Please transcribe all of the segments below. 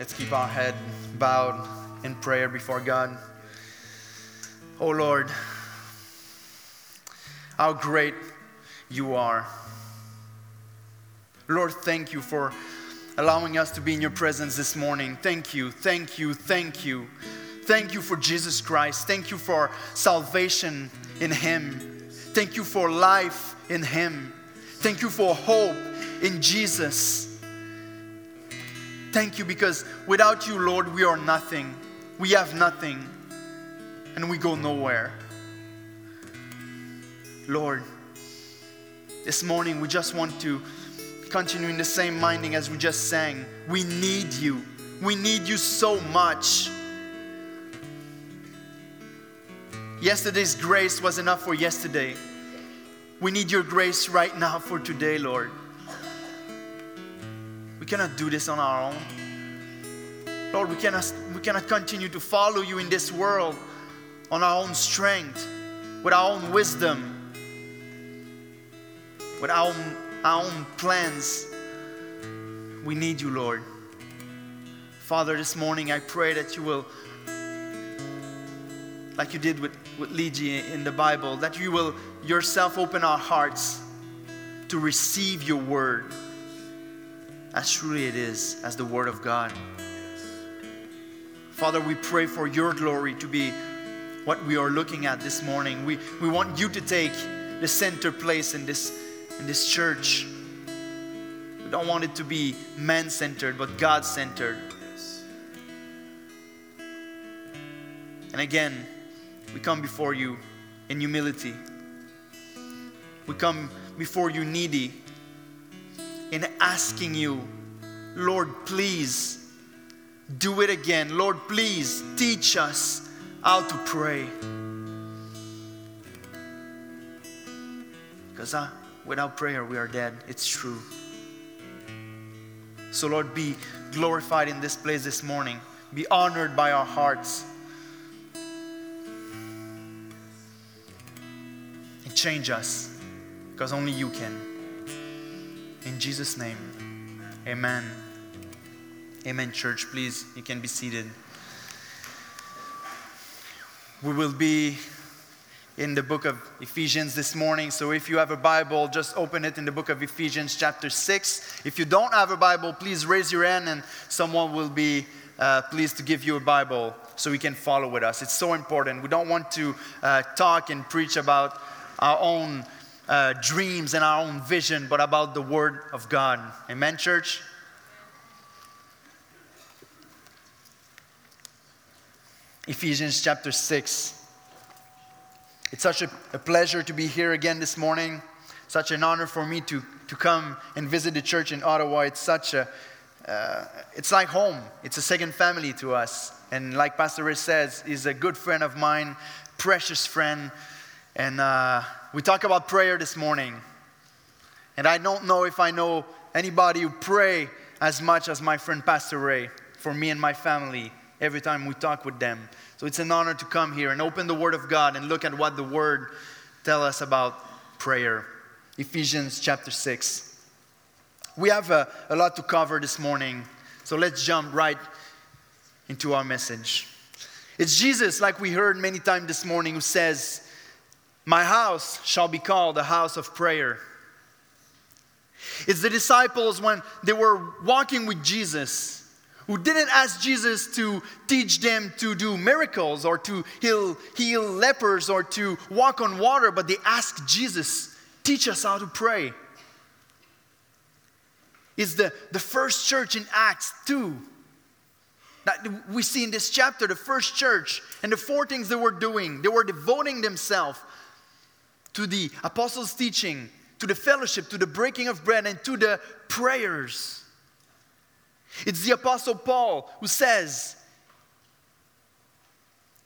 Let's keep our head bowed in prayer before God. Oh Lord, how great you are. Lord, thank you for allowing us to be in your presence this morning. Thank you, thank you, thank you. Thank you for Jesus Christ. Thank you for salvation in Him. Thank you for life in Him. Thank you for hope in Jesus. Thank you because without you, Lord, we are nothing. We have nothing and we go nowhere. Lord, this morning we just want to continue in the same minding as we just sang. We need you. We need you so much. Yesterday's grace was enough for yesterday. We need your grace right now for today, Lord. Cannot do this on our own. Lord, we cannot, we cannot continue to follow you in this world on our own strength, with our own wisdom, with our own, our own plans. We need you, Lord. Father, this morning I pray that you will, like you did with, with Lydia in the Bible, that you will yourself open our hearts to receive your word as truly it is, as the word of God. Father, we pray for your glory to be what we are looking at this morning. We, we want you to take the center place in this, in this church. We don't want it to be man centered, but God centered. And again, we come before you in humility. We come before you needy in asking you, Lord, please do it again. Lord, please teach us how to pray. Because uh, without prayer, we are dead. It's true. So, Lord, be glorified in this place this morning. Be honored by our hearts. And change us, because only you can. In Jesus' name, amen. Amen, church. Please, you can be seated. We will be in the book of Ephesians this morning. So if you have a Bible, just open it in the book of Ephesians, chapter 6. If you don't have a Bible, please raise your hand and someone will be uh, pleased to give you a Bible so we can follow with us. It's so important. We don't want to uh, talk and preach about our own uh, dreams and our own vision, but about the Word of God. Amen, church? Ephesians chapter 6. It's such a, a, pleasure to be here again this morning. Such an honor for me to, to come and visit the church in Ottawa. It's such a, uh, it's like home. It's a second family to us. And like Pastor Rich says, he's a good friend of mine, precious friend. And uh, we talk about prayer this morning. And I don't know if I know anybody who pray as much as my friend Pastor Ray for me and my family every time we talk with them. So it's an honor to come here and open the Word of God and look at what the Word tell us about prayer. Ephesians chapter 6. We have a, a lot to cover this morning, so let's jump right into our message. It's Jesus, like we heard many times this morning, who says, My house shall be called a house of prayer. It's the disciples when they were walking with Jesus who didn't ask Jesus to teach them to do miracles or to heal, heal lepers or to walk on water, but they asked Jesus, teach us how to pray. It's the, the first church in Acts 2. That we see in this chapter, the first church, and the four things they were doing. They were devoting themselves to the apostles' teaching, to the fellowship, to the breaking of bread, and to the prayers. It's the Apostle Paul who says,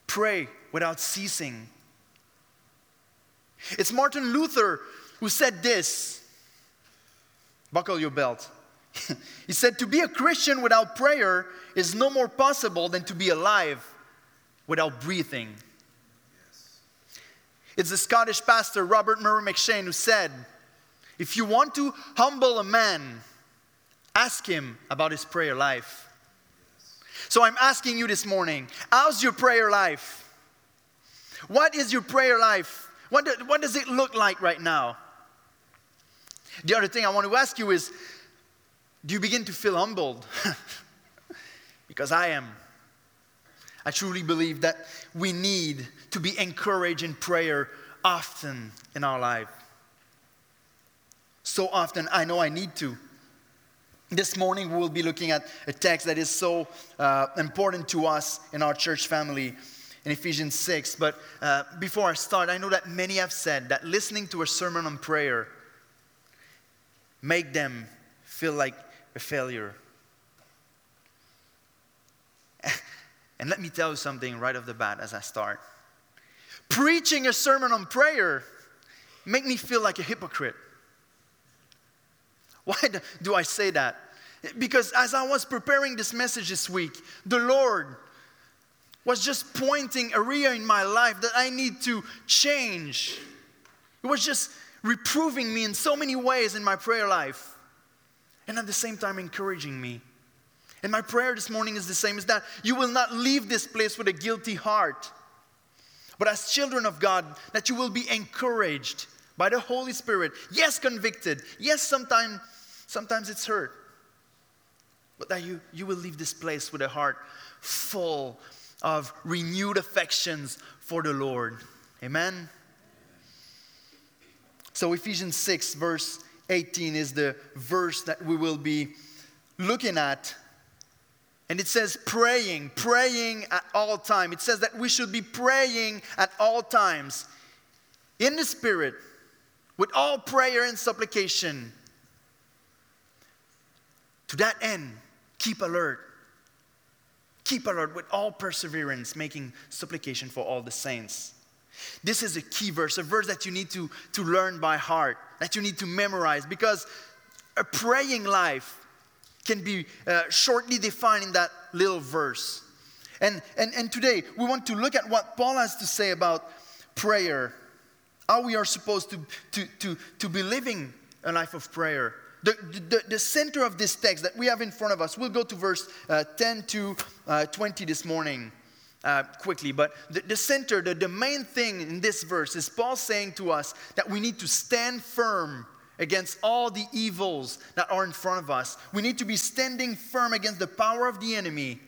Pray without ceasing. It's Martin Luther who said this Buckle your belt. he said, To be a Christian without prayer is no more possible than to be alive without breathing. It's the Scottish pastor Robert Murray M'Cheyne who said, If you want to humble a man, Ask him about his prayer life. So I'm asking you this morning how's your prayer life? What is your prayer life? What, do, what does it look like right now? The other thing I want to ask you is do you begin to feel humbled? because I am. I truly believe that we need to be encouraged in prayer often in our life. So often, I know I need to. This morning, we will be looking at a text that is so uh, important to us in our church family in Ephesians 6. But uh, before I start, I know that many have said that listening to a sermon on prayer make them feel like a failure. And let me tell you something right off the bat as I start. Preaching a sermon on prayer make me feel like a hypocrite. Why do I say that? Because as I was preparing this message this week, the Lord was just pointing a area in my life that I need to change. It was just reproving me in so many ways in my prayer life, and at the same time encouraging me. And my prayer this morning is the same is that you will not leave this place with a guilty heart, but as children of God, that you will be encouraged by the Holy Spirit. Yes, convicted. Yes, sometimes sometimes it's hurt. But that you, you will leave this place with a heart full of renewed affections for the Lord. Amen. So, Ephesians 6, verse 18, is the verse that we will be looking at. And it says praying, praying at all time. It says that we should be praying at all times in the Spirit with all prayer and supplication. To that end, keep alert Keep alert with all perseverance, making supplication for all the saints. This is a key verse, a verse that you need to, to learn by heart, that you need to memorize, because a praying life can be uh, shortly defined in that little verse. And, and, and today, we want to look at what Paul has to say about prayer, how we are supposed to, to, to, to be living a life of prayer. The, the, the, center of this text that we have in front of us, we'll go to verse uh, 10 to uh, 20 this morning uh, quickly, but the, the center, the, the main thing in this verse is Paul saying to us that we need to stand firm against all the evils that are in front of us. We need to be standing firm against the power of the enemy.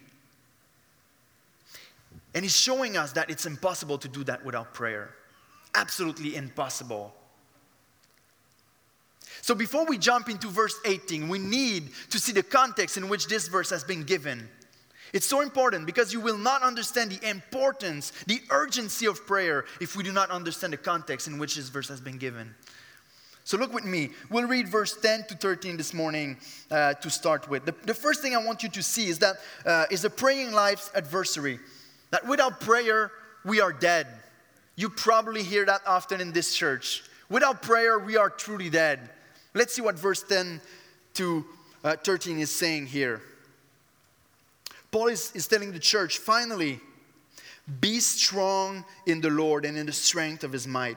And he's showing us that it's impossible to do that without prayer. Absolutely impossible. So before we jump into verse 18, we need to see the context in which this verse has been given. It's so important because you will not understand the importance, the urgency of prayer if we do not understand the context in which this verse has been given. So look with me. We'll read verse 10 to 13 this morning uh, to start with. The, the, first thing I want you to see is that uh, is a praying life's adversary. That without prayer, we are dead. You probably hear that often in this church. Without prayer, we are truly dead. Let's see what verse 10 to uh, 13 is saying here. Paul is, is telling the church, finally, be strong in the Lord and in the strength of his might.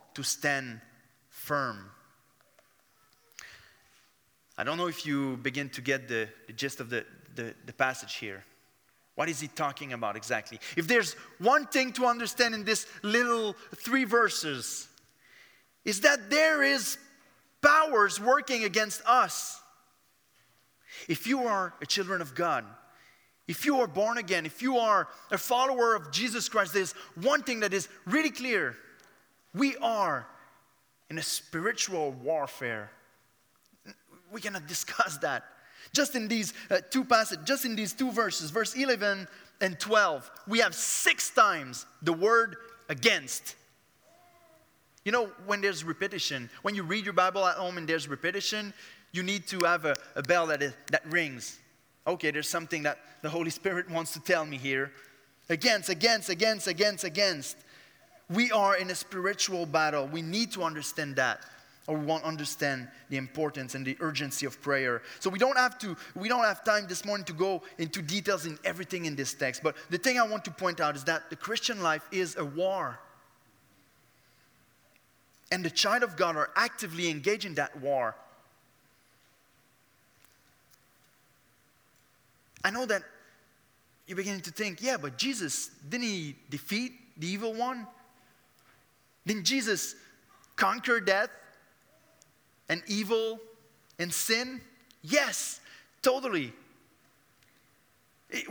to stand firm. I don't know if you begin to get the, the gist of the, the, the passage here. What is he talking about exactly? If there's one thing to understand in this little three verses, is that there is powers working against us. If you are a children of God, if you are born again, if you are a follower of Jesus Christ, there's one thing that is really clear. We are in a spiritual warfare. We cannot discuss that. Just in these uh, two passages, just in these two verses, verse 11 and 12, we have six times the word against. You know, when there's repetition, when you read your Bible at home and there's repetition, you need to have a, a bell that, is, that rings. Okay, there's something that the Holy Spirit wants to tell me here. Against, against, against, against, against. We are in a spiritual battle. We need to understand that or we won't understand the importance and the urgency of prayer. So we don't have to we don't have time this morning to go into details in everything in this text. But the thing I want to point out is that the Christian life is a war. And the child of God are actively engaged in that war. I know that you're beginning to think, yeah, but Jesus, didn't he defeat the evil one? Didn't Jesus conquer death and evil and sin? Yes, totally.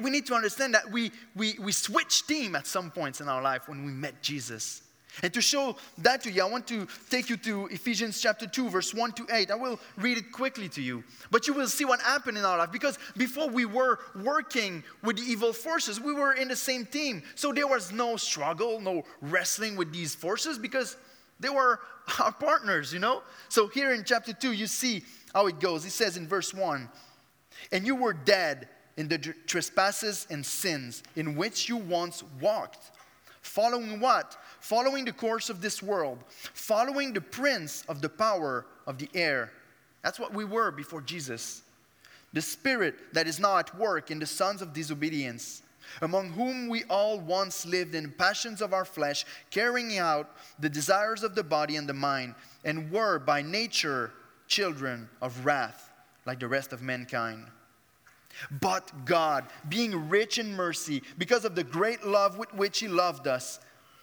We need to understand that we, we, we switched team at some points in our life when we met Jesus. And to show that to you, I want to take you to Ephesians chapter 2, verse 1 to 8. I will read it quickly to you. But you will see what happened in our life. Because before we were working with the evil forces, we were in the same team. So there was no struggle, no wrestling with these forces because they were our partners, you know? So here in chapter 2, you see how it goes. It says in verse 1 And you were dead in the trespasses and sins in which you once walked. Following what? Following the course of this world, following the prince of the power of the air. That's what we were before Jesus. The spirit that is now at work in the sons of disobedience among whom we all once lived in passions of our flesh, carrying out the desires of the body and the mind, and were by nature children of wrath, like the rest of mankind. But God, being rich in mercy, because of the great love with which He loved us,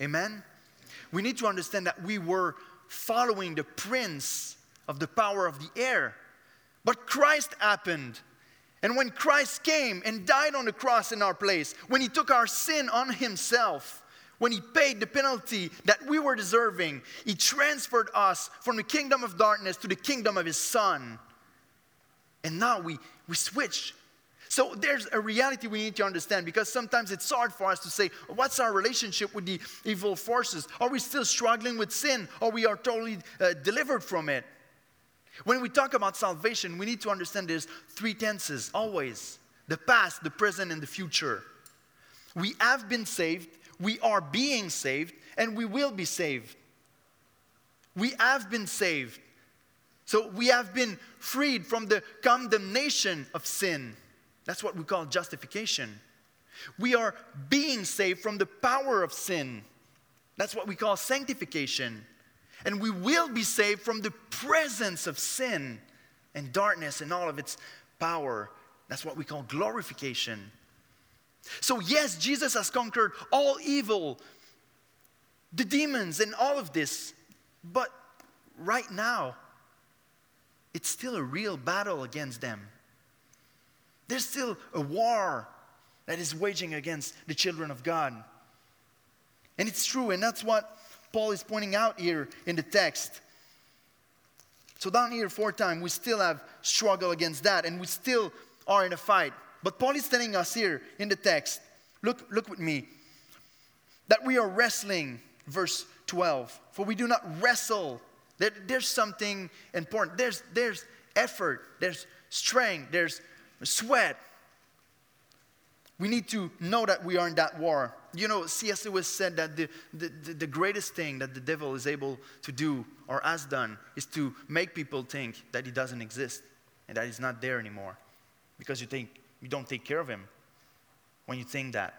Amen? We need to understand that we were following the prince of the power of the air. But Christ happened and when Christ came and died on the cross in our place, when he took our sin on himself, when he paid the penalty that we were deserving, he transferred us from the kingdom of darkness to the kingdom of his son. And now we, we switch. So there's a reality we need to understand because sometimes it's hard for us to say, what's our relationship with the evil forces? Are we still struggling with sin or we are totally uh, delivered from it? When we talk about salvation, we need to understand there's three tenses always the past, the present, and the future. We have been saved, we are being saved, and we will be saved. We have been saved. So we have been freed from the condemnation of sin. That's what we call justification. We are being saved from the power of sin. That's what we call sanctification. And we will be saved from the presence of sin and darkness and all of its power. That's what we call glorification. So, yes, Jesus has conquered all evil, the demons, and all of this. But right now, it's still a real battle against them. There's still a war that is waging against the children of God. And it's true, and that's what Paul is pointing out here in the text. So down here, four times, we still have struggle against that, and we still are in a fight. But Paul is telling us here in the text, look, look with me, that we are wrestling, verse 12. For we do not wrestle. There, there's something important. There's, there's effort, there's strength, there's sweat. We need to know that we are in that war. You know, C.S. Lewis said that the, the, the, greatest thing that the devil is able to do or has done is to make people think that he doesn't exist and that he's not there anymore because you think you don't take care of him when you think that.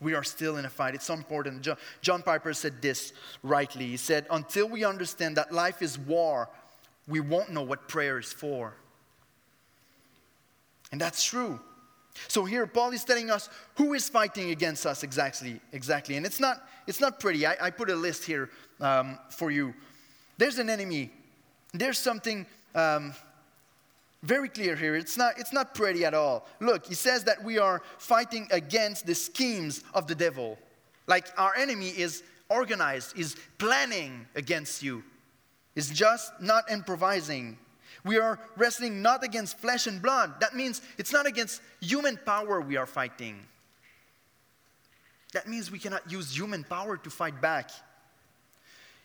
We are still in a fight. It's so important. John, John Piper said this rightly. He said, Until we understand that life is war, we won't know what prayer is for. And that's true. So here Paul is telling us who is fighting against us exactly, exactly. And it's not, it's not pretty. I, I put a list here um, for you. There's an enemy. There's something um, very clear here. It's not, it's not pretty at all. Look, he says that we are fighting against the schemes of the devil. Like our enemy is organized, is planning against you, is just not improvising. We are wrestling not against flesh and blood. That means it's not against human power we are fighting. That means we cannot use human power to fight back.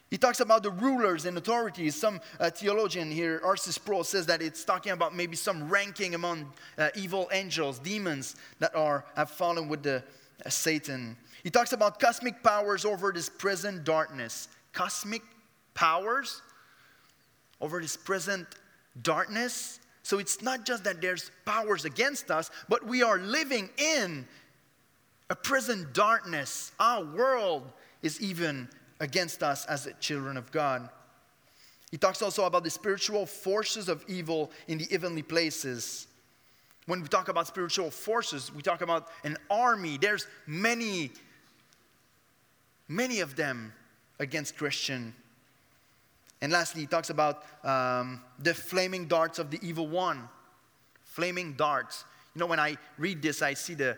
He talks about the rulers and authorities. Some uh, theologian here, R.C. Sproul, says that it's talking about maybe some ranking among uh, evil angels, demons that are have fallen with the uh, Satan. He talks about cosmic powers over this present darkness. Cosmic powers over this present darkness. So it's not just that there's powers against us, but we are living in a prison darkness. Our world is even against us as the children of God. He talks also about the spiritual forces of evil in the heavenly places. When we talk about spiritual forces, we talk about an army. There's many, many of them against Christian. And lastly, he talks about um, the flaming darts of the evil one. Flaming darts. You know, when I read this, I see the,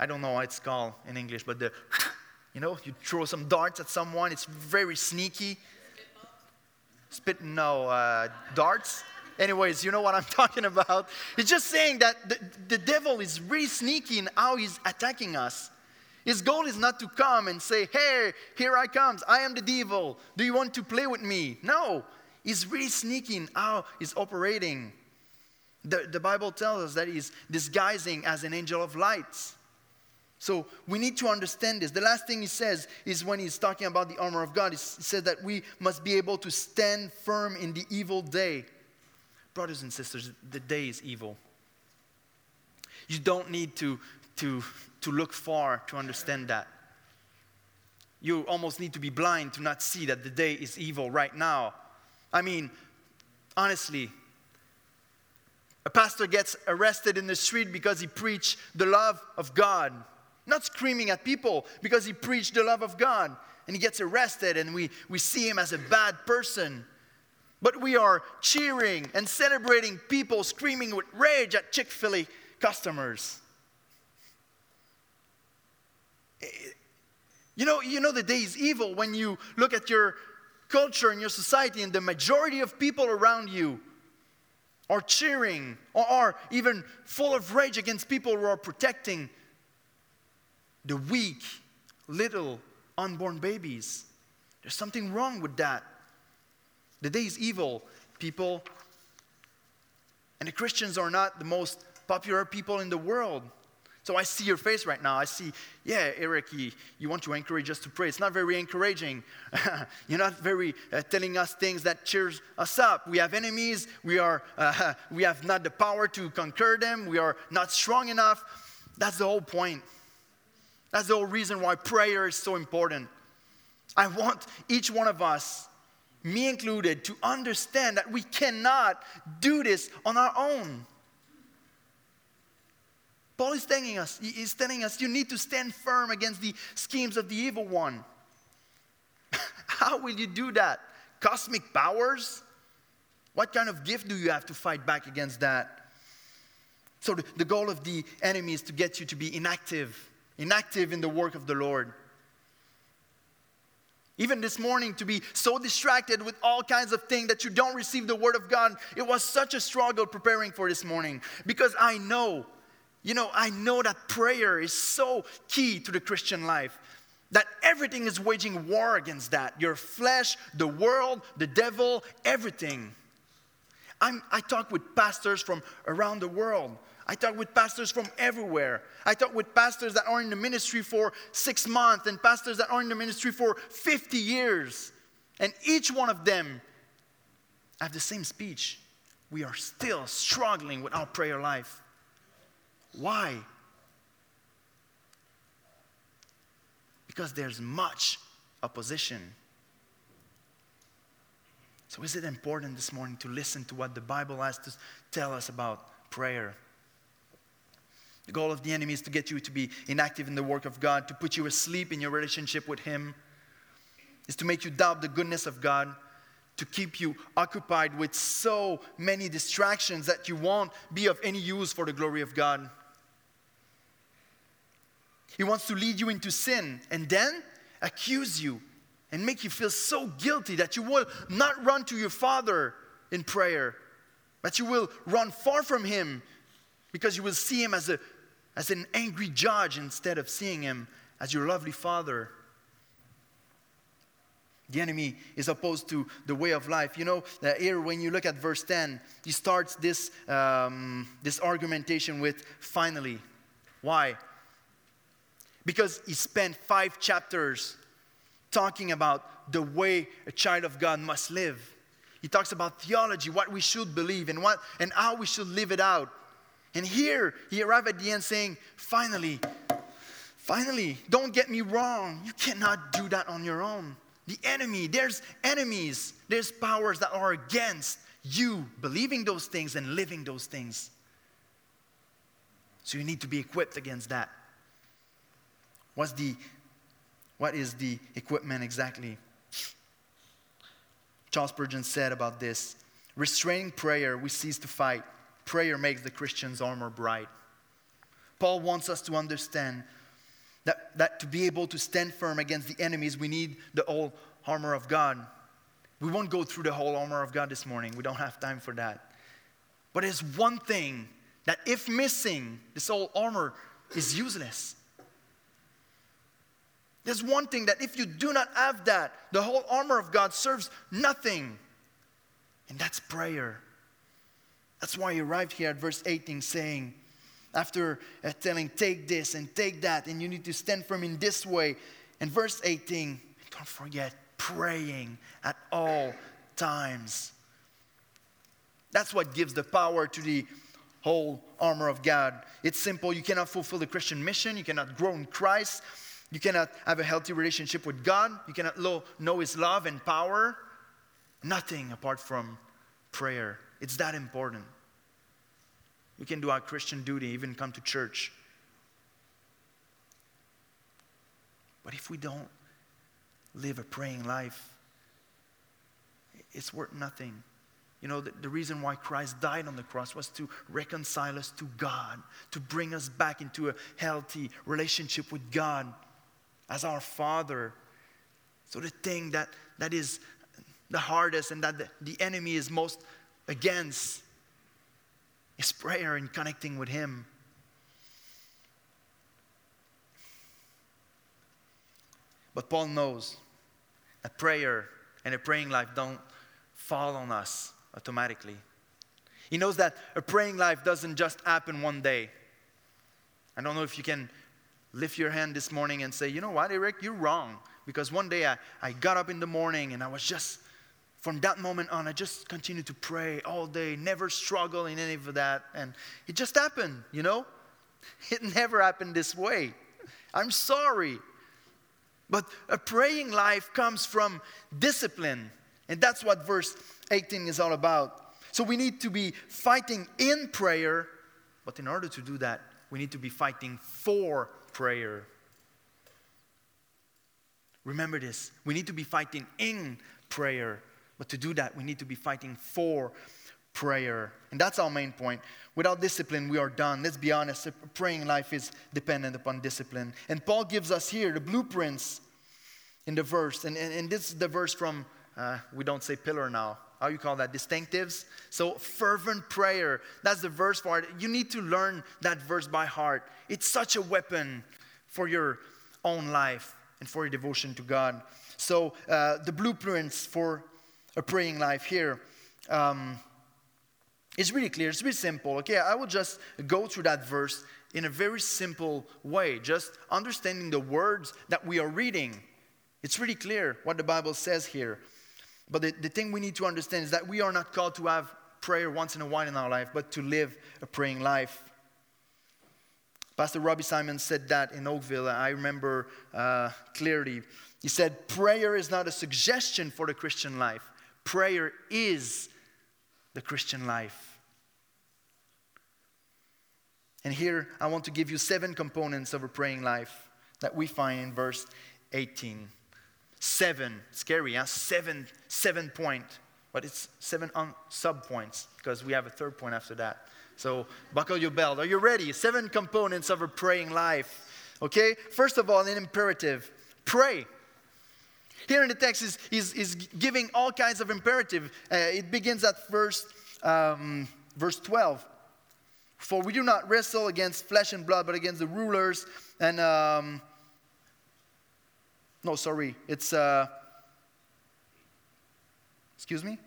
I don't know what it's called in English, but the you know, you throw some darts at someone, it's very sneaky. Spit, no, uh, darts. Anyways, you know what I'm talking about. It's just saying that the, the devil is really sneaky in how he's attacking us. His goal is not to come and say, Hey, here I come. I am the devil. Do you want to play with me? No. He's really sneaking in how he's operating. The, the Bible tells us that he's disguising as an angel of light. So we need to understand this. The last thing he says is when he's talking about the armor of God, he says that we must be able to stand firm in the evil day. Brothers and sisters, the day is evil. You don't need to, to, to look far to understand that. You almost need to be blind to not see that the day is evil right now. I mean, honestly, a pastor gets arrested in the street because he preached the love of God not screaming at people because he preached the love of God and he gets arrested and we, we see him as a bad person. But we are cheering and celebrating people screaming with rage at Chick fil A customers. You know, you know the day is evil when you look at your culture and your society and the majority of people around you are cheering or are even full of rage against people who are protecting the weak, little, unborn babies. There's something wrong with that. The day is evil, people. And the Christians are not the most popular people in the world. So I see your face right now. I see, yeah, Eric, you, you want to encourage us to pray. It's not very encouraging. You're not very uh, telling us things that cheers us up. We have enemies. We, are, uh, we have not the power to conquer them. We are not strong enough. That's the whole point. That's the whole reason why prayer is so important. I want each one of us, me included, to understand that we cannot do this on our own. Paul is telling us, he's telling us, you need to stand firm against the schemes of the evil one. How will you do that? Cosmic powers? What kind of gift do you have to fight back against that? So, the, the goal of the enemy is to get you to be inactive inactive in the work of the Lord. Even this morning, to be so distracted with all kinds of things that you don't receive the Word of God, it was such a struggle preparing for this morning because I know, you know, I know that prayer is so key to the Christian life that everything is waging war against that your flesh, the world, the devil, everything. I'm, I talk with pastors from around the world I talk with pastors from everywhere. I talk with pastors that are in the ministry for six months and pastors that are in the ministry for 50 years. And each one of them have the same speech. We are still struggling with our prayer life. Why? Because there's much opposition. So, is it important this morning to listen to what the Bible has to tell us about prayer? The goal of the enemy is to get you to be inactive in the work of God, to put you asleep in your relationship with Him, is to make you doubt the goodness of God, to keep you occupied with so many distractions that you won't be of any use for the glory of God. He wants to lead you into sin and then accuse you and make you feel so guilty that you will not run to your Father in prayer, that you will run far from Him because you will see Him as, a, as an angry judge instead of seeing Him as your lovely Father. The enemy is opposed to the way of life. You know, uh, here when you look at verse 10, he starts this, um, this argumentation with finally. Why? Because he spent five chapters talking about the way a child of God must live. He talks about theology, what we should believe, and, what, and how we should live it out. And here he arrived at the end saying, finally, finally, don't get me wrong, you cannot do that on your own the enemy. There's enemies, there's powers that are against you believing those things and living those things. So you need to be equipped against that. What's the what is the equipment exactly? Charles Spurgeon said about this restraining prayer, we cease to fight. Prayer makes the Christian's armor bright. Paul wants us to understand that, that to be able to stand firm against the enemies, we need the whole armor of God. We won't go through the whole armor of God this morning. We don't have time for that. But there's one thing that, if missing, this whole armor is useless. There's one thing that, if you do not have that, the whole armor of God serves nothing. And that's prayer. That's why he arrived here at verse 18 saying, after uh, telling, take this and take that, and you need to stand firm in this way. And verse 18, don't forget praying at all times. That's what gives the power to the whole armor of God. It's simple. You cannot fulfill the Christian mission, you cannot grow in Christ, you cannot have a healthy relationship with God, you cannot know His love and power. Nothing apart from prayer. It's that important. We can do our Christian duty, even come to church. But if we don't live a praying life, it's worth nothing. You know, the, the, reason why Christ died on the cross was to reconcile us to God, to bring us back into a healthy relationship with God as our Father. So, the thing that, that is the hardest and that the, the enemy is most against is prayer and connecting with Him. But Paul knows that prayer and a praying life don't fall on us automatically. He knows that a praying life doesn't just happen one day. I don't know if you can lift your hand this morning and say, you know what, Eric, you're wrong. Because one day I, I got up in the morning and I was just from that moment on, I just continued to pray all day, never struggle in any of that. And it just happened, you know? It never happened this way. I'm sorry. But a praying life comes from discipline. And that's what verse 18 is all about. So we need to be fighting in prayer, but in order to do that, we need to be fighting for prayer. Remember this we need to be fighting in prayer, but to do that, we need to be fighting for prayer. And that's our main point. Without discipline, we are done. Let's be honest, praying life is dependent upon discipline. And Paul gives us here the blueprints in the verse. And, and, and this is the verse from, uh, we don't say pillar now. How you call that? Distinctives? So, fervent prayer. That's the verse for it. You need to learn that verse by heart. It's such a weapon for your own life and for your devotion to God. So, uh, the blueprints for a praying life here. Um, it's really clear, it's really simple. Okay, I will just go through that verse in a very simple way, just understanding the words that we are reading. It's really clear what the Bible says here. But the, the thing we need to understand is that we are not called to have prayer once in a while in our life, but to live a praying life. Pastor Robbie Simon said that in Oakville. I remember uh, clearly. He said, Prayer is not a suggestion for the Christian life, prayer is the Christian life. And here I want to give you seven components of a praying life that we find in verse 18. Seven, scary, huh? Seven, seven point but it's seven sub points because we have a third point after that. So buckle your belt. Are you ready? Seven components of a praying life. Okay? First of all, an imperative pray. Here in the text, is is is giving all kinds of imperative. Uh, it begins at verse, um, verse 12. For we do not wrestle against flesh and blood, but against the rulers and. Um, no, sorry. It's. Uh, excuse me?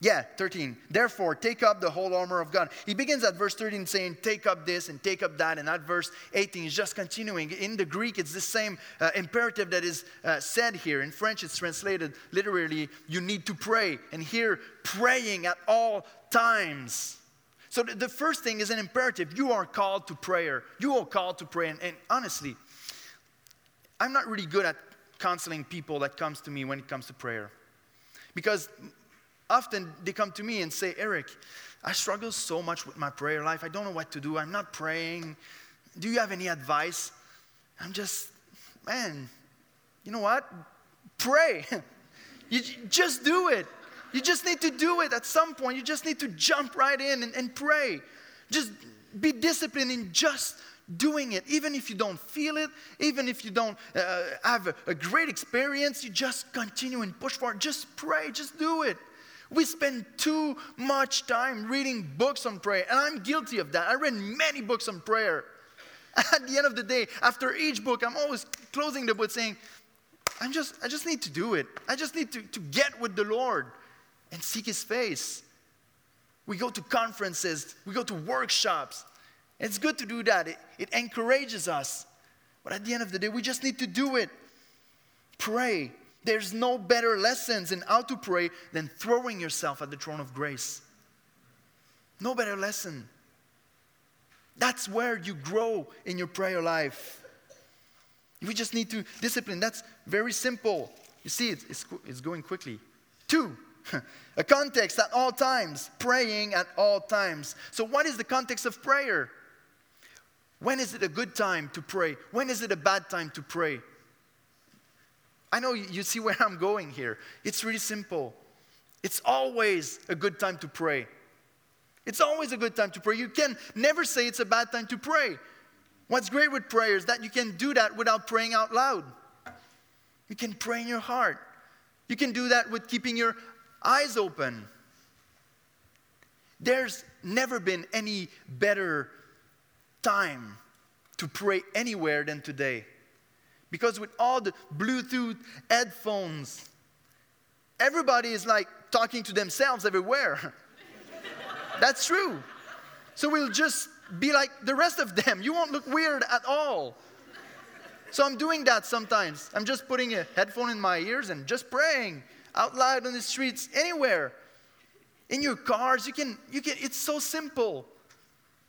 Yeah, 13. Therefore, take up the whole armor of God. He begins at verse 13 saying, Take up this and take up that. And at verse 18, he's just continuing. In the Greek, it's the same uh, imperative that is uh, said here. In French, it's translated literally, You need to pray. And here, praying at all times. So the, the first thing is an imperative. You are called to prayer. You are called to pray. And, and honestly, I'm not really good at counseling people that comes to me when it comes to prayer. Because often they come to me and say, Eric, I struggle so much with my prayer life. I don't know what to do. I'm not praying. Do you have any advice? I'm just, man, you know what? Pray. you just do it. You just need to do it at some point. You just need to jump right in and, and pray. Just be disciplined in just doing it. Even if you don't feel it, even if you don't uh, have a, a great experience, you just continue and push forward. Just pray, just do it. We spend too much time reading books on prayer, and I'm guilty of that. I read many books on prayer. At the end of the day, after each book, I'm always closing the book saying, I'm just, I just need to do it. I just need to, to get with the Lord and seek His face. We go to conferences, we go to workshops. It's good to do that, it, it encourages us. But at the end of the day, we just need to do it. Pray. There's no better lessons in how to pray than throwing yourself at the throne of grace. No better lesson. That's where you grow in your prayer life. We just need to discipline. That's very simple. You see, it's, it's, it's going quickly. Two, a context at all times, praying at all times. So, what is the context of prayer? When is it a good time to pray? When is it a bad time to pray? I know you see where I'm going here. It's really simple. It's always a good time to pray. It's always a good time to pray. You can never say it's a bad time to pray. What's great with prayer is that you can do that without praying out loud. You can pray in your heart. You can do that with keeping your eyes open. There's never been any better time to pray anywhere than today. Because with all the Bluetooth headphones, everybody is like talking to themselves everywhere. That's true. So we'll just be like the rest of them. You won't look weird at all. So I'm doing that sometimes. I'm just putting a headphone in my ears and just praying out loud on the streets, anywhere. In your cars, you can, you can, it's so simple.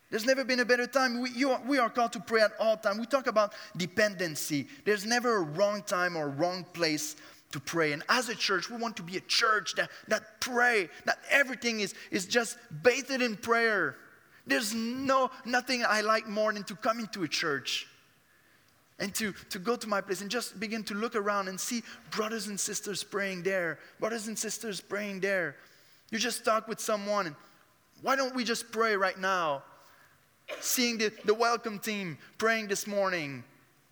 There's never been a better time. We, are, we are called to pray at all time. We talk about dependency. There's never a wrong time or wrong place to pray. And as a church, we want to be a church that, that pray, that everything is, is just bathed in prayer. There's no nothing I like more than to come into a church and to, to go to my place and just begin to look around and see brothers and sisters praying there, brothers and sisters praying there. You just talk with someone and why don't we just pray right now? Seeing the, the welcome team praying this morning,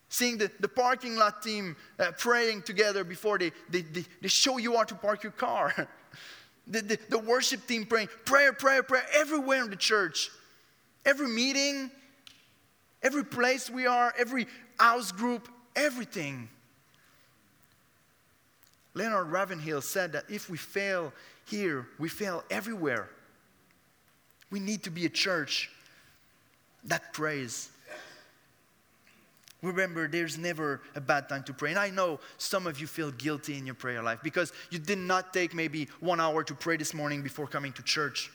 seeing the, the parking lot team uh, praying together before they, they, they, they, show you how to park your car, the, the, the worship team praying, prayer, prayer, prayer, everywhere in the church, every meeting, every place we are, every house group, everything. Leonard Ravenhill said that if we fail here, we fail everywhere. We need to be a church that prays. Remember, there's never a bad time to pray. And I know some of you feel guilty in your prayer life because you did not take maybe one hour to pray this morning before coming to church.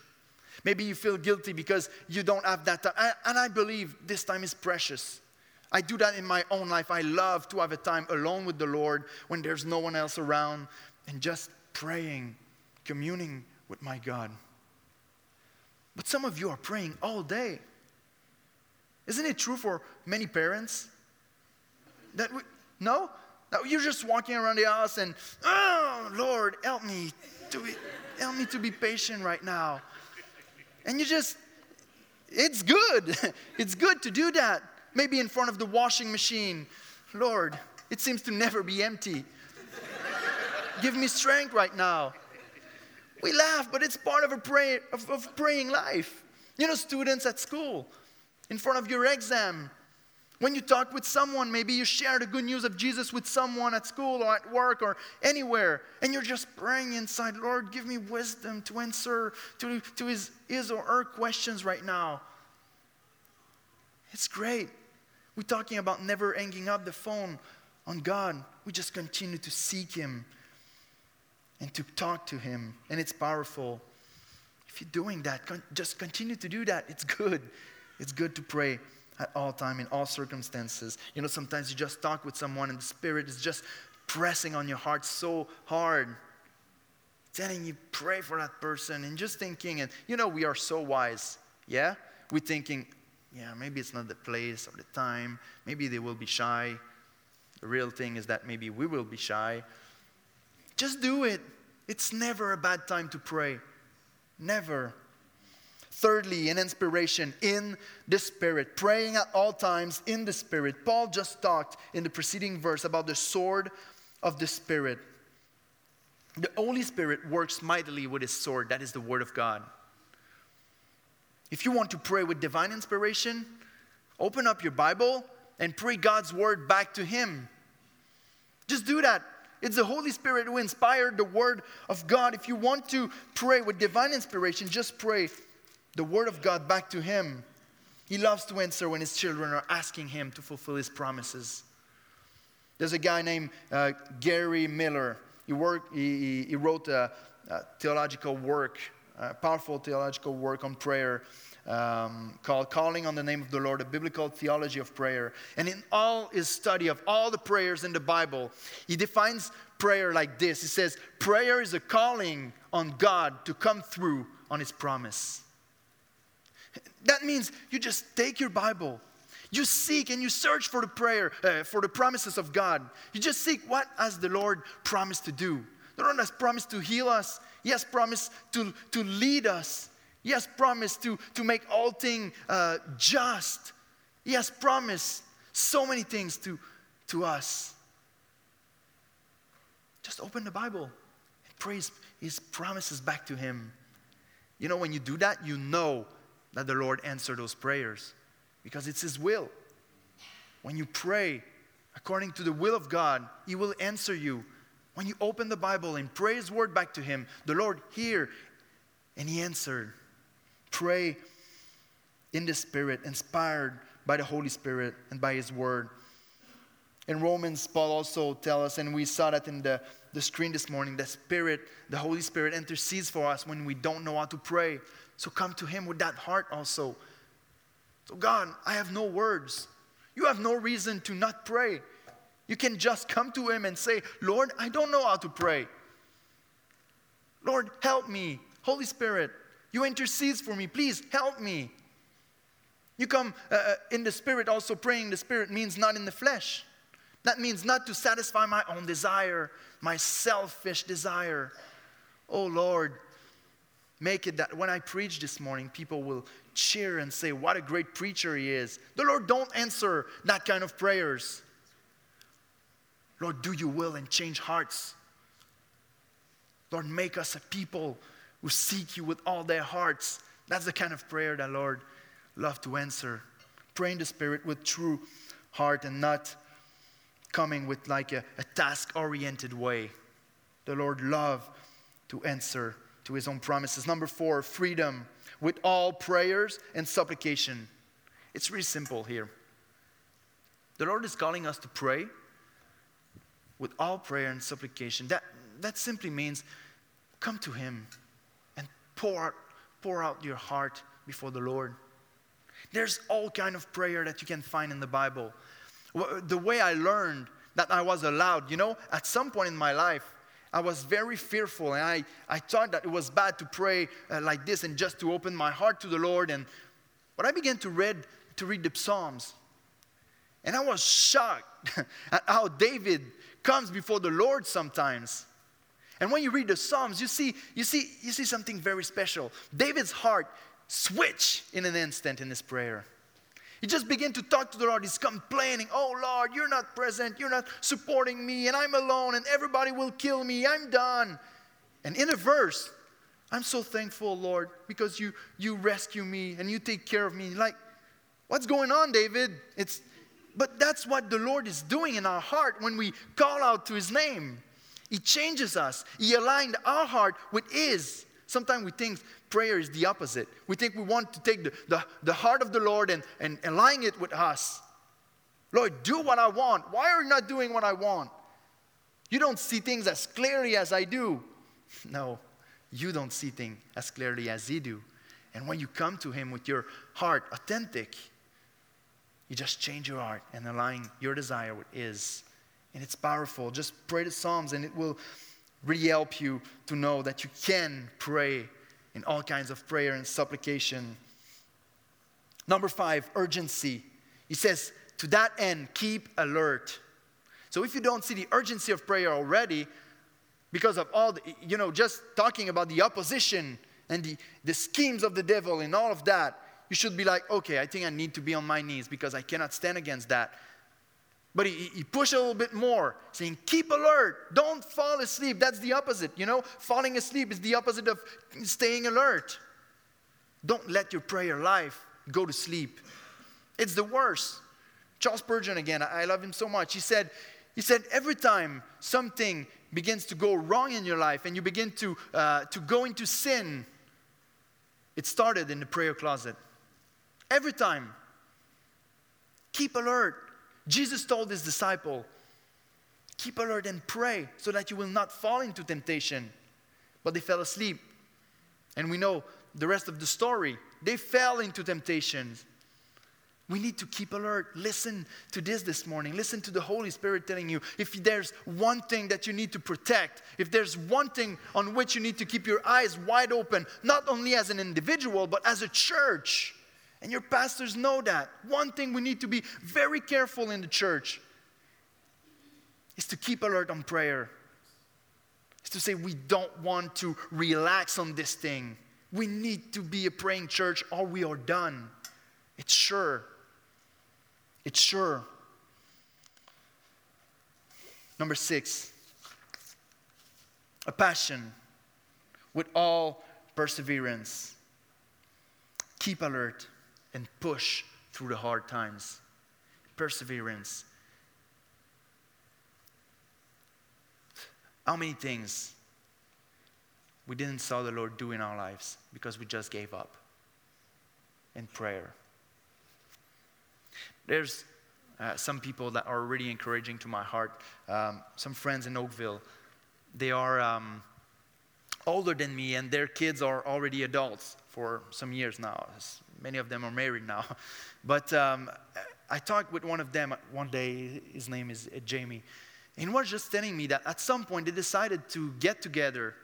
Maybe you feel guilty because you don't have that time. And I believe this time is precious. I do that in my own life. I love to have a time alone with the Lord when there's no one else around and just praying, communing with my God. But some of you are praying all day. Isn't it true for many parents? That we, no? That you're just walking around the house and, oh, Lord, help me to be, help me to be patient right now. And you just, it's good. It's good to do that. Maybe in front of the washing machine. Lord, it seems to never be empty. Give me strength right now. We laugh, but it's part of a pray, of, of praying life. You know, students at school, in front of your exam, when you talk with someone, maybe you share the good news of Jesus with someone at school or at work or anywhere, and you're just praying inside, Lord, give me wisdom to answer to, to his, his or her questions right now. It's great. We're talking about never hanging up the phone on God. We just continue to seek Him and to talk to Him, and it's powerful. If you're doing that, just continue to do that. It's good. It's good to pray at all time in all circumstances. You know, sometimes you just talk with someone and the Spirit is just pressing on your heart so hard. Telling you pray for that person and just thinking, and you know, we are so wise, yeah? We're thinking, yeah, maybe it's not the place or the time. Maybe they will be shy. The real thing is that maybe we will be shy. Just do it. It's never a bad time to pray. Never. Thirdly, an inspiration in the Spirit, praying at all times in the Spirit. Paul just talked in the preceding verse about the sword of the Spirit. The Holy Spirit works mightily with his sword, that is the Word of God. If you want to pray with divine inspiration, open up your Bible and pray God's Word back to Him. Just do that. It's the Holy Spirit who inspired the Word of God. If you want to pray with divine inspiration, just pray the Word of God back to Him. He loves to answer when His children are asking Him to fulfill His promises. There's a guy named uh, Gary Millar. He, worked, he, he wrote a, a, theological work, a powerful theological work on prayer um, called Calling on the Name of the Lord, a biblical theology of prayer. And in all his study of all the prayers in the Bible, he defines prayer like this He says, Prayer is a calling on God to come through on His promise. That means you just take your Bible, you seek and you search for the prayer, uh, for the promises of God. You just seek what has the Lord promised to do. The Lord has promised to heal us. He has promised to, to lead us. He has promised to, to make all things uh, just. He has promised so many things to, to us. Just open the Bible and praise His promises back to Him. You know, when you do that, you know that the Lord answer those prayers because it's His will. When you pray according to the will of God, He will answer you. When you open the Bible and pray His word back to Him, the Lord hear and He answered. Pray in the Spirit, inspired by the Holy Spirit and by His word. In Romans, Paul also tells us, and we saw that in the, the screen this morning, the Spirit, the Holy Spirit intercedes for us when we don't know how to pray. So come to Him with that heart also. So, God, I have no words. You have no reason to not pray. You can just come to Him and say, Lord, I don't know how to pray. Lord, help me. Holy Spirit, you intercede for me. Please help me. You come uh, uh, in the Spirit, also praying the Spirit means not in the flesh. That means not to satisfy my own desire, my selfish desire. Oh Lord, make it that when I preach this morning, people will cheer and say, What a great preacher he is. The Lord don't answer that kind of prayers. Lord, do your will and change hearts. Lord, make us a people who seek you with all their hearts. That's the kind of prayer that Lord love to answer. Pray in the Spirit with true heart and not coming with like a, a task-oriented way. The Lord love to answer to his own promises. Number four, freedom with all prayers and supplication. It's really simple here. The Lord is calling us to pray with all prayer and supplication. That, that simply means come to Him and pour out, pour out your heart before the Lord. There's all kind of prayer that you can find in the Bible. The way I learned that I was allowed, you know, at some point in my life, I was very fearful and I, I thought that it was bad to pray uh, like this and just to open my heart to the Lord. And but I began to read to read the Psalms. And I was shocked at how David comes before the Lord sometimes. And when you read the Psalms, you see, you see, you see something very special. David's heart switched in an instant in his prayer. He just began to talk to the Lord. He's complaining, Oh Lord, you're not present, you're not supporting me, and I'm alone, and everybody will kill me. I'm done. And in a verse, I'm so thankful, Lord, because you, you rescue me and you take care of me. Like, what's going on, David? It's, but that's what the Lord is doing in our heart when we call out to his name. He changes us. He aligned our heart with his. Sometimes we think prayer is the opposite. We think we want to take the, the, the heart of the Lord and, and align it with us. Lord, do what I want. Why are you not doing what I want? You don't see things as clearly as I do. No, you don't see things as clearly as He do. And when you come to Him with your heart authentic, you just change your heart and align your desire with His. And it's powerful. Just pray the Psalms, and it will really help you to know that you can pray in all kinds of prayer and supplication. Number five, urgency. He says, to that end, keep alert. So if you don't see the urgency of prayer already, because of all the, you know, just talking about the opposition and the, the schemes of the devil and all of that, you should be like, okay, I think I need to be on my knees because I cannot stand against that. But he, he pushed a little bit more, saying, Keep alert. Don't fall asleep. That's the opposite. You know, falling asleep is the opposite of staying alert. Don't let your prayer life go to sleep. It's the worst. Charles Spurgeon, again, I love him so much. He said, he said, every time something begins to go wrong in your life and you begin to, uh, to go into sin, it started in the prayer closet. Every time. Keep alert. Jesus told his disciple, keep alert and pray so that you will not fall into temptation. But they fell asleep. And we know the rest of the story. They fell into temptations. We need to keep alert. Listen to this this morning. Listen to the Holy Spirit telling you if there's one thing that you need to protect, if there's one thing on which you need to keep your eyes wide open, not only as an individual, but as a church and your pastors know that. One thing we need to be very careful in the church is to keep alert on prayer. Is to say we don't want to relax on this thing. We need to be a praying church or we are done. It's sure. It's sure. Number six, a passion with all perseverance. Keep alert and push through the hard times. Perseverance. How many things we didn't saw the Lord do in our lives because we just gave up in prayer? There's uh, some people that are really encouraging to my heart. Um, some friends in Oakville, they are um, older than me, and their kids are already adults for some years now. Many of them are married now. But um, I talked with one of them one day, his name is uh, Jamie, and he was just telling me that at some point they decided to get together,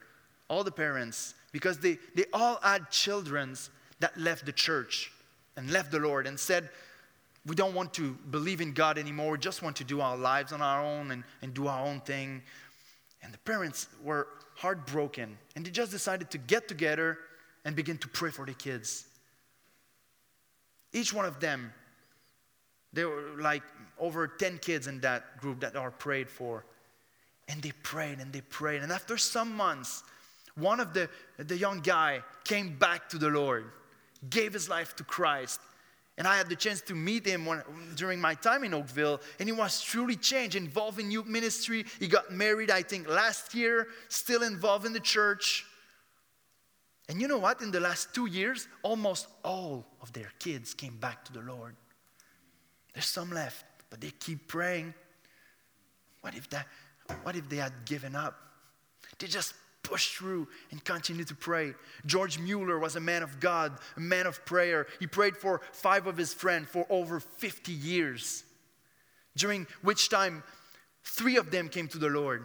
all the parents, because they, they all had children that left the church and left the Lord and said, we don't want to believe in God anymore. We just want to do our lives on our own and, and do our own thing. And the parents were heartbroken. And they just decided to get together and begin to pray for the kids. Each one of them, there were like over 10 kids in that group that are prayed for. And they prayed and they prayed. And after some months, one of the, the young guy came back to the Lord, gave his life to Christ. And I had the chance to meet him when, during my time in Oakville, and he was truly changed, involved in youth ministry. He got married, I think, last year, still involved in the church. And you know what? In the last two years, almost all of their kids came back to the Lord. There's some left, but they keep praying. What if, that, what if they had given up? They just pushed through and continued to pray. George Mueller was a man of God, a man of prayer. He prayed for five of his friends for over 50 years, during which time three of them came to the Lord.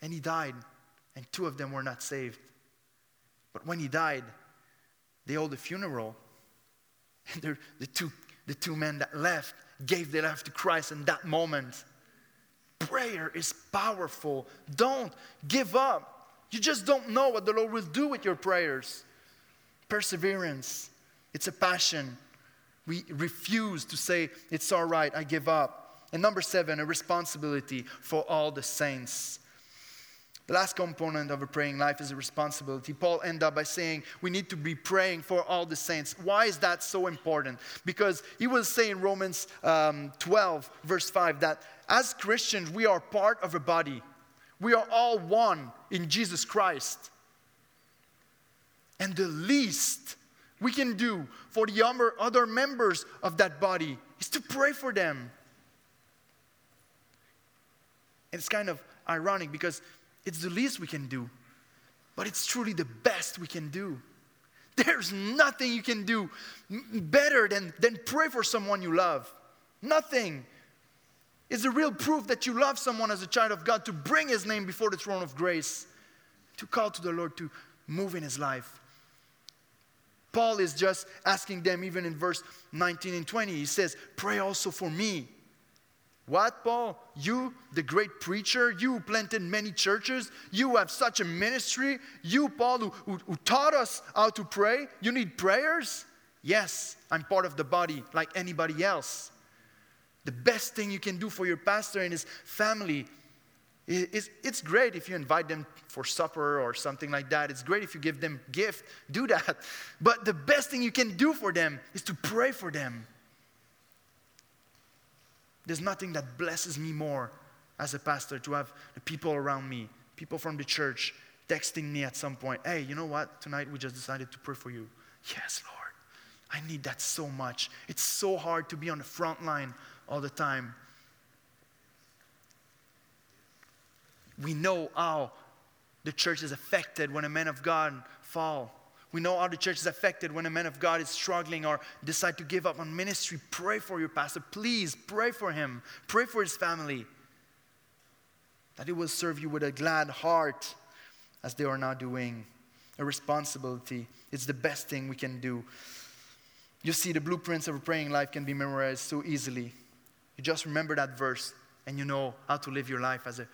And he died, and two of them were not saved. But when he died, they held a funeral. And the two, the two men that left gave their life to Christ in that moment. prayer is powerful. Don't give up. You just don't know what the Lord will do with your prayers. Perseverance, it's a passion. We refuse to say, It's all right, I give up. And number seven, a responsibility for all the saints. The last component of a praying life is a responsibility. Paul ended up by saying we need to be praying for all the saints. Why is that so important? Because he was saying Romans um, 12, verse 5, that as Christians, we are part of a body. We are all one in Jesus Christ. And the least we can do for the other members of that body is to pray for them. It's kind of ironic because it's the least we can do, but it's truly the best we can do. There's nothing you can do better than, than pray for someone you love. Nothing. It's the real proof that you love someone as a child of God to bring his name before the throne of grace, to call to the Lord to move in his life. Paul is just asking them, even in verse 19 and 20, he says, Pray also for me what, Paul? You, the great preacher, you planted many churches, you have such a ministry, you, Paul, who, who, who, taught us how to pray, you need prayers? Yes, I'm part of the body like anybody else. The best thing you can do for your pastor and his family is it's great if you invite them for supper or something like that. It's great if you give them gift, do that. But the best thing you can do for them is to pray for them. There's nothing that blesses me more as a pastor to have the people around me, people from the church, texting me at some point, hey, you know what? Tonight we just decided to pray for you. Yes, Lord. I need that so much. It's so hard to be on the front line all the time. We know how the church is affected when a man of God fall. We know how the church is affected when a man of God is struggling or decide to give up on ministry. Pray for your pastor. Please pray for him. Pray for his family. That he will serve you with a glad heart as they are now doing. A responsibility. It's the best thing we can do. You see, the blueprints of a praying life can be memorized so easily. You just remember that verse and you know how to live your life as a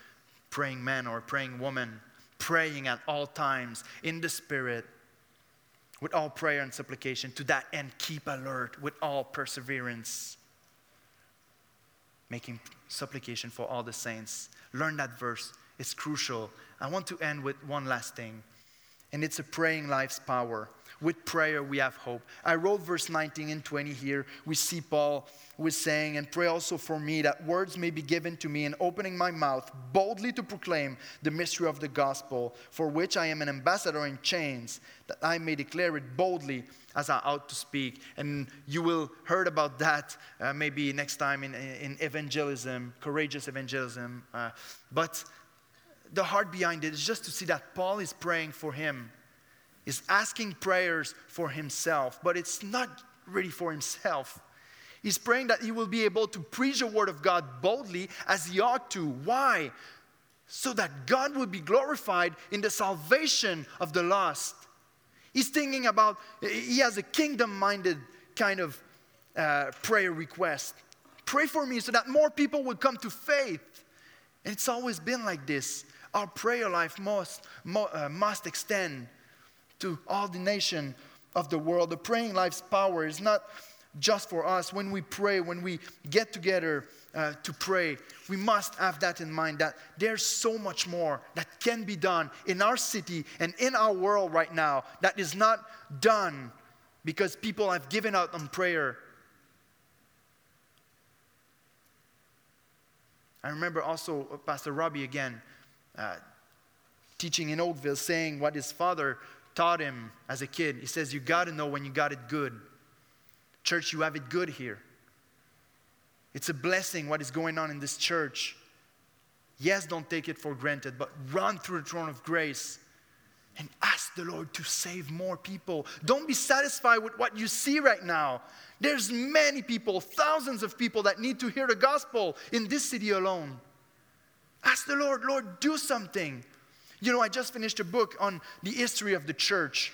praying man or a praying woman, praying at all times in the Spirit with all prayer and supplication. To that end, keep alert with all perseverance, making supplication for all the saints. Learn that verse, it's crucial. I want to end with one last thing, and it's a praying life's power. With prayer, we have hope. I wrote verse 19 and 20 here. We see Paul was saying, And pray also for me that words may be given to me in opening my mouth boldly to proclaim the mystery of the gospel, for which I am an ambassador in chains, that I may declare it boldly as I ought to speak. And you will heard about that uh, maybe next time in, in evangelism, courageous evangelism. Uh, but the heart behind it is just to see that Paul is praying for him is asking prayers for himself, but it's not really for himself. He's praying that he will be able to preach the word of God boldly as he ought to. Why? So that God will be glorified in the salvation of the lost. He's thinking about, he has a kingdom minded kind of uh, prayer request. Pray for me so that more people will come to faith. And it's always been like this. Our prayer life must, uh, must extend to all the nation of the world. The praying life's power is not just for us. When we pray, when we get together uh, to pray, we must have that in mind that there's so much more that can be done in our city and in our world right now that is not done because people have given up on prayer. I remember also uh, Pastor Robbie again uh, teaching in Oakville saying what his father taught him as a kid. He says, You got to know when you got it good. Church, you have it good here. It's a blessing what is going on in this church. Yes, don't take it for granted, but run through the throne of grace and ask the Lord to save more people. Don't be satisfied with what you see right now. There's many people, thousands of people that need to hear the gospel in this city alone. Ask the Lord, Lord, do something. You know, I just finished a book on the history of the church.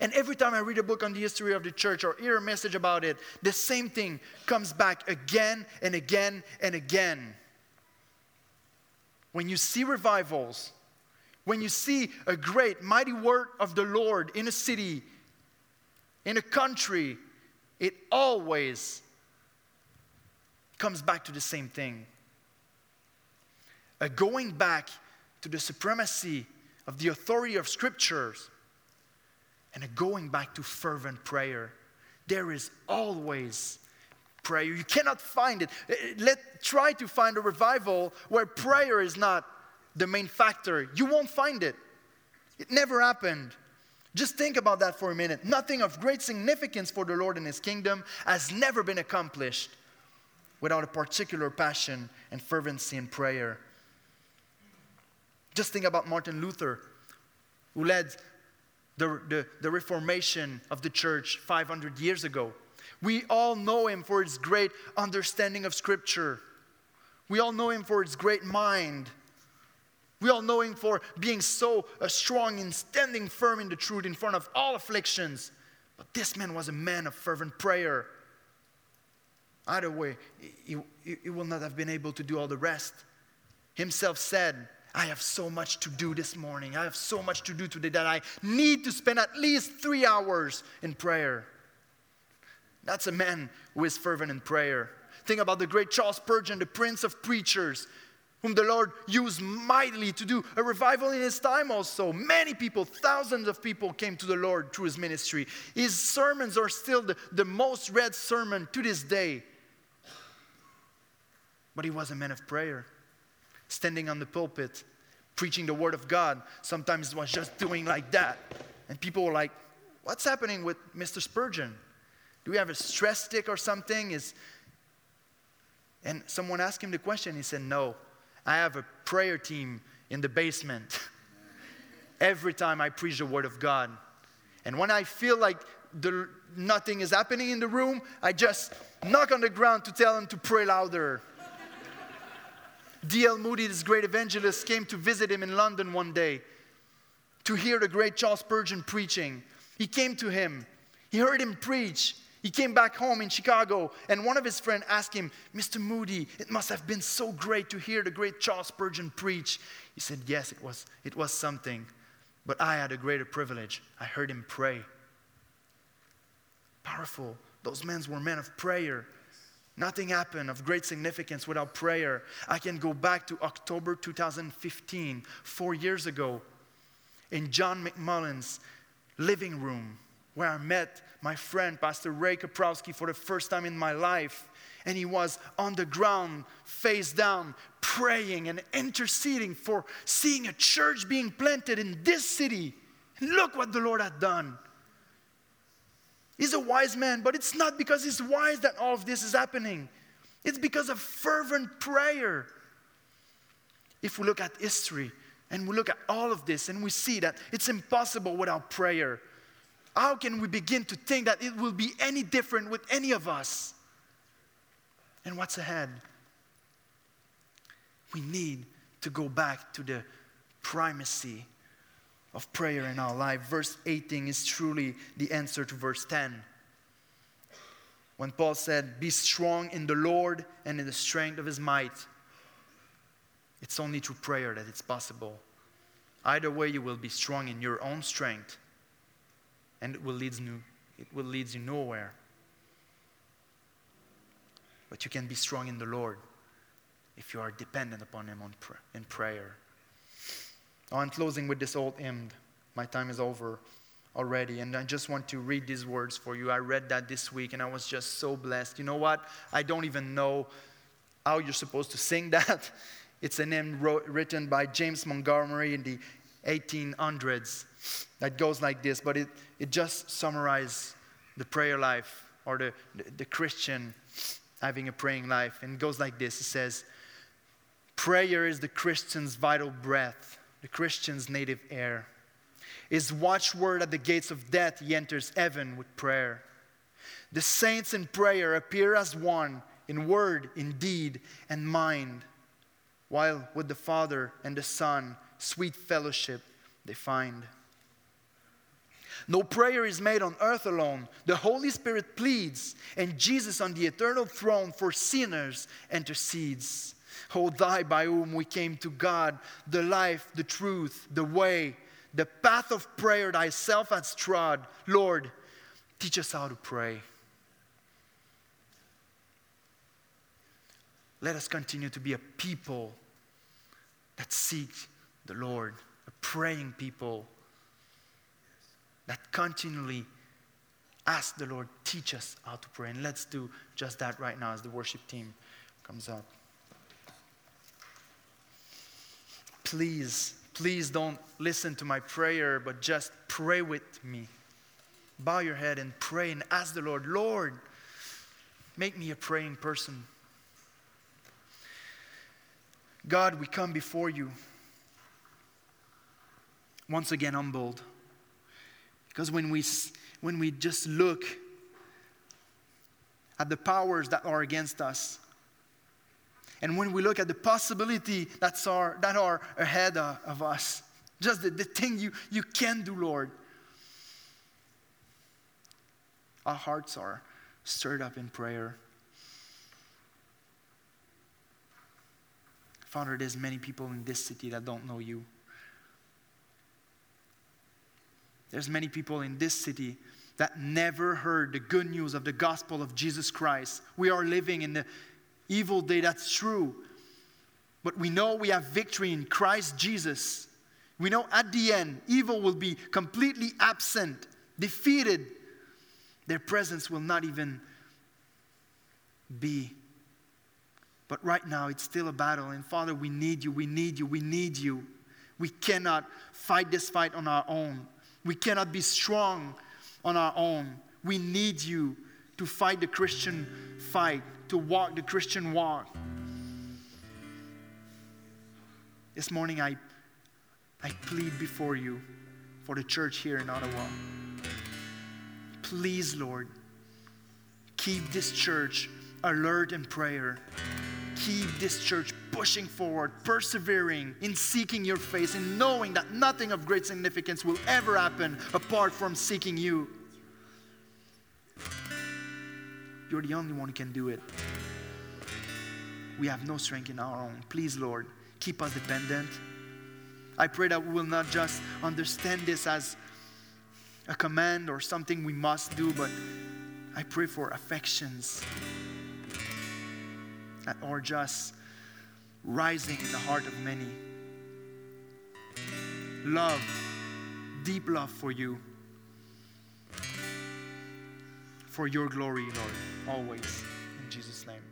And every time I read a book on the history of the church or hear a message about it, the same thing comes back again and again and again. when you see revivals, when you see a great, mighty work of the Lord in a city, in a country, it always comes back to the same thing. A going back to the supremacy of the authority of scriptures and going back to fervent prayer. There is always prayer. You cannot find it. Eh, eh, let try to find a revival where prayer is not the main factor. You won't find it. It never happened. Just think about that for a minute. Nothing of great significance for the Lord and His kingdom has never been accomplished without a particular passion and fervency in prayer. Just think about Martin Luther, who led the, the, the Reformation of the church 500 years ago. We all know him for his great understanding of Scripture. We all know him for his great mind. We all know him for being so uh, strong and standing firm in the truth in front of all afflictions. But this man was a man of fervent prayer. Either way, he, he, he will not have been able to do all the rest. Himself said, I have so much to do this morning. I have so much to do today that I need to spend at least three hours in prayer. That's a man who is fervent in prayer. Think about the great Charles Spurgeon, the prince of preachers, whom the Lord used mightily to do a revival in his time also. Many people, thousands of people came to the Lord through his ministry. His sermons are still the, the most read sermon to this day. But he was a man of prayer standing on the pulpit, preaching the word of God. Sometimes was just doing like that. And people were like, What's happening with Mr. Spurgeon? Do we have a stress stick or something? Is and someone asked him the question. He said, No, I have a prayer team in the basement. Every time I preach the word of God. And when I feel like the, nothing is happening in the room, I just knock on the ground to tell them to pray louder. D.L. Moody, this great evangelist, came to visit him in London one day to hear the great Charles Spurgeon preaching. He came to him, he heard him preach. He came back home in Chicago, and one of his friends asked him, Mr. Moody, it must have been so great to hear the great Charles Spurgeon preach. He said, Yes, it was, it was something, but I had a greater privilege. I heard him pray. Powerful. Those men were men of prayer. Nothing happened of great significance without prayer. I can go back to October 2015, four years ago, in John McMullen's living room, where I met my friend, Pastor Ray Kaprowski, for the first time in my life. And he was on the ground, face down, praying and interceding for seeing a church being planted in this city. Look what the Lord had done. He's a wise man, but it's not because he's wise that all of this is happening. It's because of fervent prayer. If we look at history and we look at all of this and we see that it's impossible without prayer, how can we begin to think that it will be any different with any of us? And what's ahead? We need to go back to the primacy of prayer in our life. Verse 18 is truly the answer to verse 10. When Paul said, Be strong in the Lord and in the strength of his might, it's only through prayer that it's possible. Either way, you will be strong in your own strength, and it will lead you, it will lead you nowhere. But you can be strong in the Lord if you are dependent upon Him in prayer. Oh, I'm closing with this old hymn. My time is over already, and I just want to read these words for you. I read that this week, and I was just so blessed. You know what? I don't even know how you're supposed to sing that. It's a hymn wrote, written by James Montgomery in the 1800s that goes like this, but it, it just summarizes the prayer life or the, the, the Christian having a praying life. And it goes like this it says, Prayer is the Christian's vital breath the Christian's native air. His watchword at the gates of death, he enters heaven with prayer. The saints in prayer appear as one in word, in deed, and mind, while with the Father and the Son, sweet fellowship they find. No prayer is made on earth alone. The Holy Spirit pleads, and Jesus on the eternal throne for sinners intercedes. O thy by whom we came to God, the life, the truth, the way, the path of prayer thyself hast trod. Lord, teach us how to pray. Let us continue to be a people that seek the Lord, a praying people that continually ask the Lord, teach us how to pray. And let's do just that right now as the worship team comes up. Please, please don't listen to my prayer, but just pray with me. Bow your head and pray and ask the Lord, Lord, make me a praying person. God, we come before you once again humbled. Because when we, when we just look at the powers that are against us, and when we look at the possibility that's are, that are ahead of, of us, just the, the thing you, you can do, Lord, our hearts are stirred up in prayer. Father, there's many people in this city that don't know you. There's many people in this city that never heard the good news of the gospel of Jesus Christ. We are living in the evil day, that's true. But we know we have victory in Christ Jesus. We know at the end, evil will be completely absent, defeated. Their presence will not even be. But right now, it's still a battle. And Father, we need you, we need you, we need you. We cannot fight this fight on our own. We cannot be strong on our own. We need you to fight the Christian fight, to walk the Christian walk. This morning, I, I plead before you for the church here in Ottawa. Please, Lord, keep this church alert in prayer keep this church pushing forward, persevering in seeking your face, and knowing that nothing of great significance will ever happen apart from seeking you. You're the only one who can do it. We have no strength in our own. Please, Lord, keep us dependent. I pray that we will not just understand this as a command or something we must do, but I pray for affections that are just rising in the heart of many. Love, deep love for you, for your glory, Lord, always. In Jesus' name.